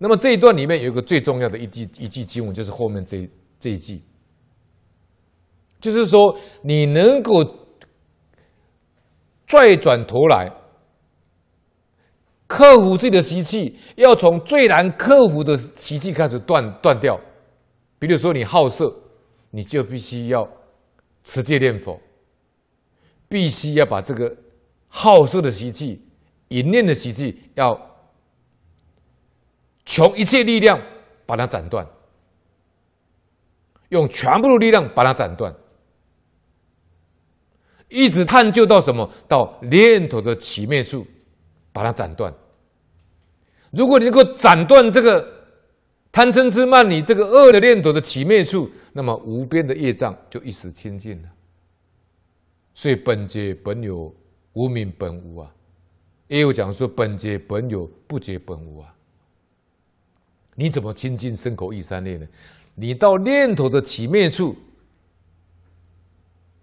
那么这一段里面有一个最重要的一句一句经文，就是后面这这一句，就是说你能够拽转头来，克服自己的习气，要从最难克服的习气开始断断掉。比如说你好色，你就必须要持戒念佛，必须要把这个好色的习气、淫念的习气要。穷一切力量把它斩断，用全部的力量把它斩断，一直探究到什么？到念头的起灭处，把它斩断。如果你能够斩断这个贪嗔痴慢你这个恶的念头的起灭处，那么无边的业障就一时清净了。所以本觉本有，无明本无啊。也有讲说本觉本有，不觉本无啊。你怎么亲近身口意三念呢？你到念头的起灭处，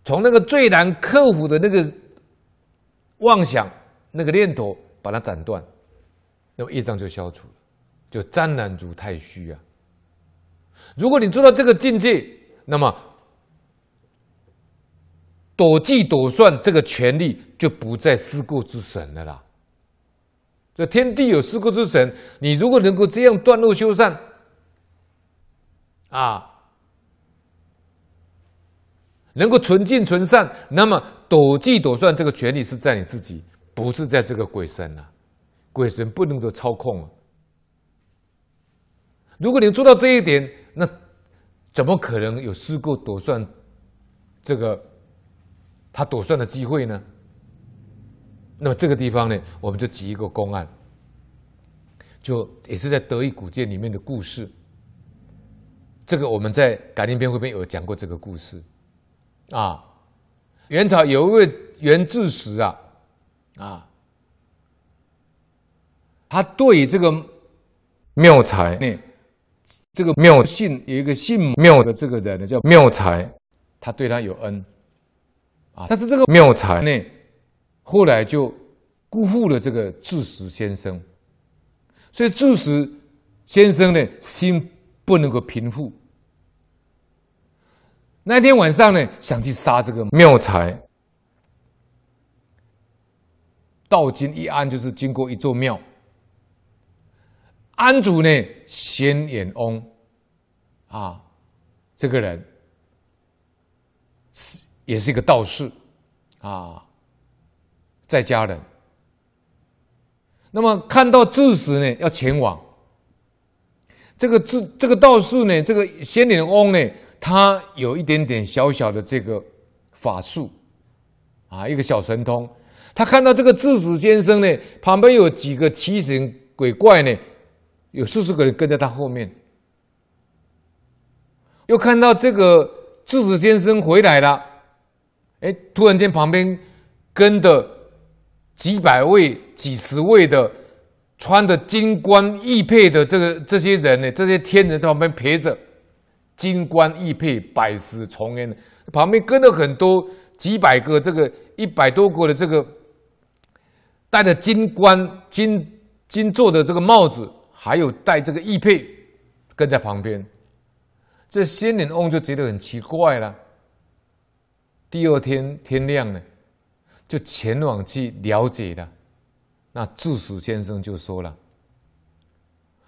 从那个最难克服的那个妄想那个念头，把它斩断，那么业障就消除了，就湛然如太虚啊。如果你做到这个境界，那么躲计躲算这个权利就不在思过之神了啦。这天地有四过之神，你如果能够这样断恶修善，啊，能够纯净纯善，那么躲计躲算这个权利是在你自己，不是在这个鬼神呐、啊。鬼神不能够操控、啊。如果你做到这一点，那怎么可能有四过躲算这个他躲算的机会呢？那么这个地方呢，我们就举一个公案，就也是在《德意古建》里面的故事。这个我们在《感应篇》会边有讲过这个故事，啊，元朝有一位元志时啊，啊，他对这个妙才，呢，这个妙姓有一个姓妙的这个人呢，叫妙才，他对他有恩，啊，但是这个妙才呢。后来就辜负了这个智时先生，所以智时先生呢，心不能够平复。那天晚上呢，想去杀这个妙才。道经一安，就是经过一座庙，安主呢，仙衍翁啊，这个人是也是一个道士啊。在家人，那么看到智时呢，要前往。这个智这个道士呢，这个仙衍翁呢，他有一点点小小的这个法术，啊，一个小神通。他看到这个智时先生呢，旁边有几个奇神鬼怪呢，有四十个人跟在他后面。又看到这个智子先生回来了，哎，突然间旁边跟的。几百位、几十位的穿的金冠玉佩的这个这些人呢，这些天人在旁边陪着，金冠玉佩、百十重烟的，旁边跟了很多几百个、这个一百多个的这个戴着金冠、金金做的这个帽子，还有戴这个玉佩跟在旁边，这仙人翁就觉得很奇怪了。第二天天亮了。就前往去了解的，那智时先生就说了：“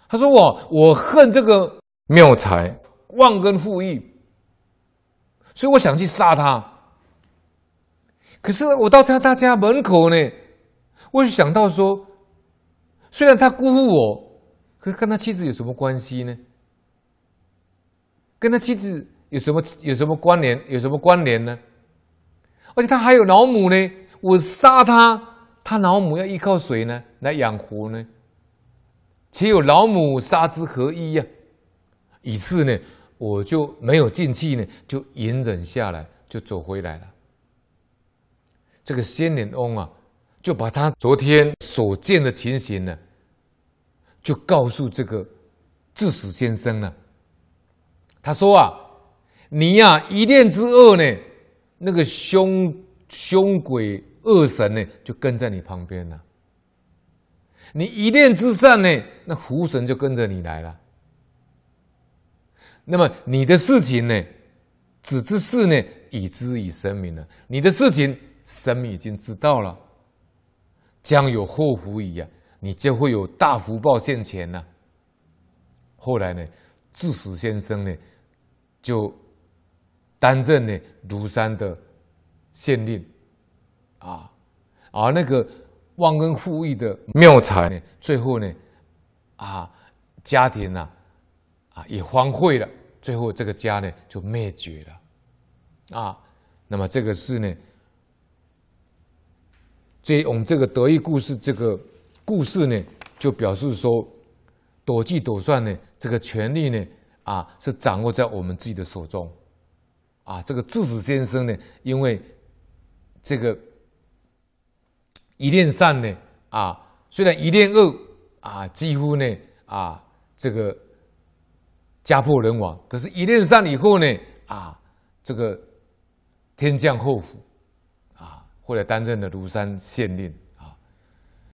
他说我我恨这个妙才忘恩负义，所以我想去杀他。可是我到他他家门口呢，我就想到说，虽然他辜负我，可跟他妻子有什么关系呢？跟他妻子有什么有什么关联？有什么关联呢？而且他还有老母呢。”我杀他，他老母要依靠谁呢？来养活呢？岂有老母杀之何益呀？于是呢，我就没有进去呢，就隐忍下来，就走回来了。这个仙人翁啊，就把他昨天所见的情形呢，就告诉这个智时先生了。他说啊，你呀、啊，一念之恶呢，那个凶凶鬼。恶神呢，就跟在你旁边了。你一念之善呢，那福神就跟着你来了。那么你的事情呢，子之事呢，已知以神明了。你的事情，神明已经知道了，将有祸福矣啊，你就会有大福报现前呐。后来呢，智死先生呢，就担任呢庐山的县令，啊，而那个忘恩负义的妙才呢，最后呢，啊，家庭呐，啊也荒废了，最后这个家呢就灭绝了，啊，那么这个是呢，这我们这个得意故事这个故事呢，就表示说。躲计躲算呢，这个权力呢，啊，是掌握在我们自己的手中，啊，这个智子先生呢，因为这个一念善呢，啊，虽然一念恶，啊，几乎呢，啊，这个家破人亡，可是，一念善以后呢，啊，这个天降厚福，啊，后来担任了庐山县令。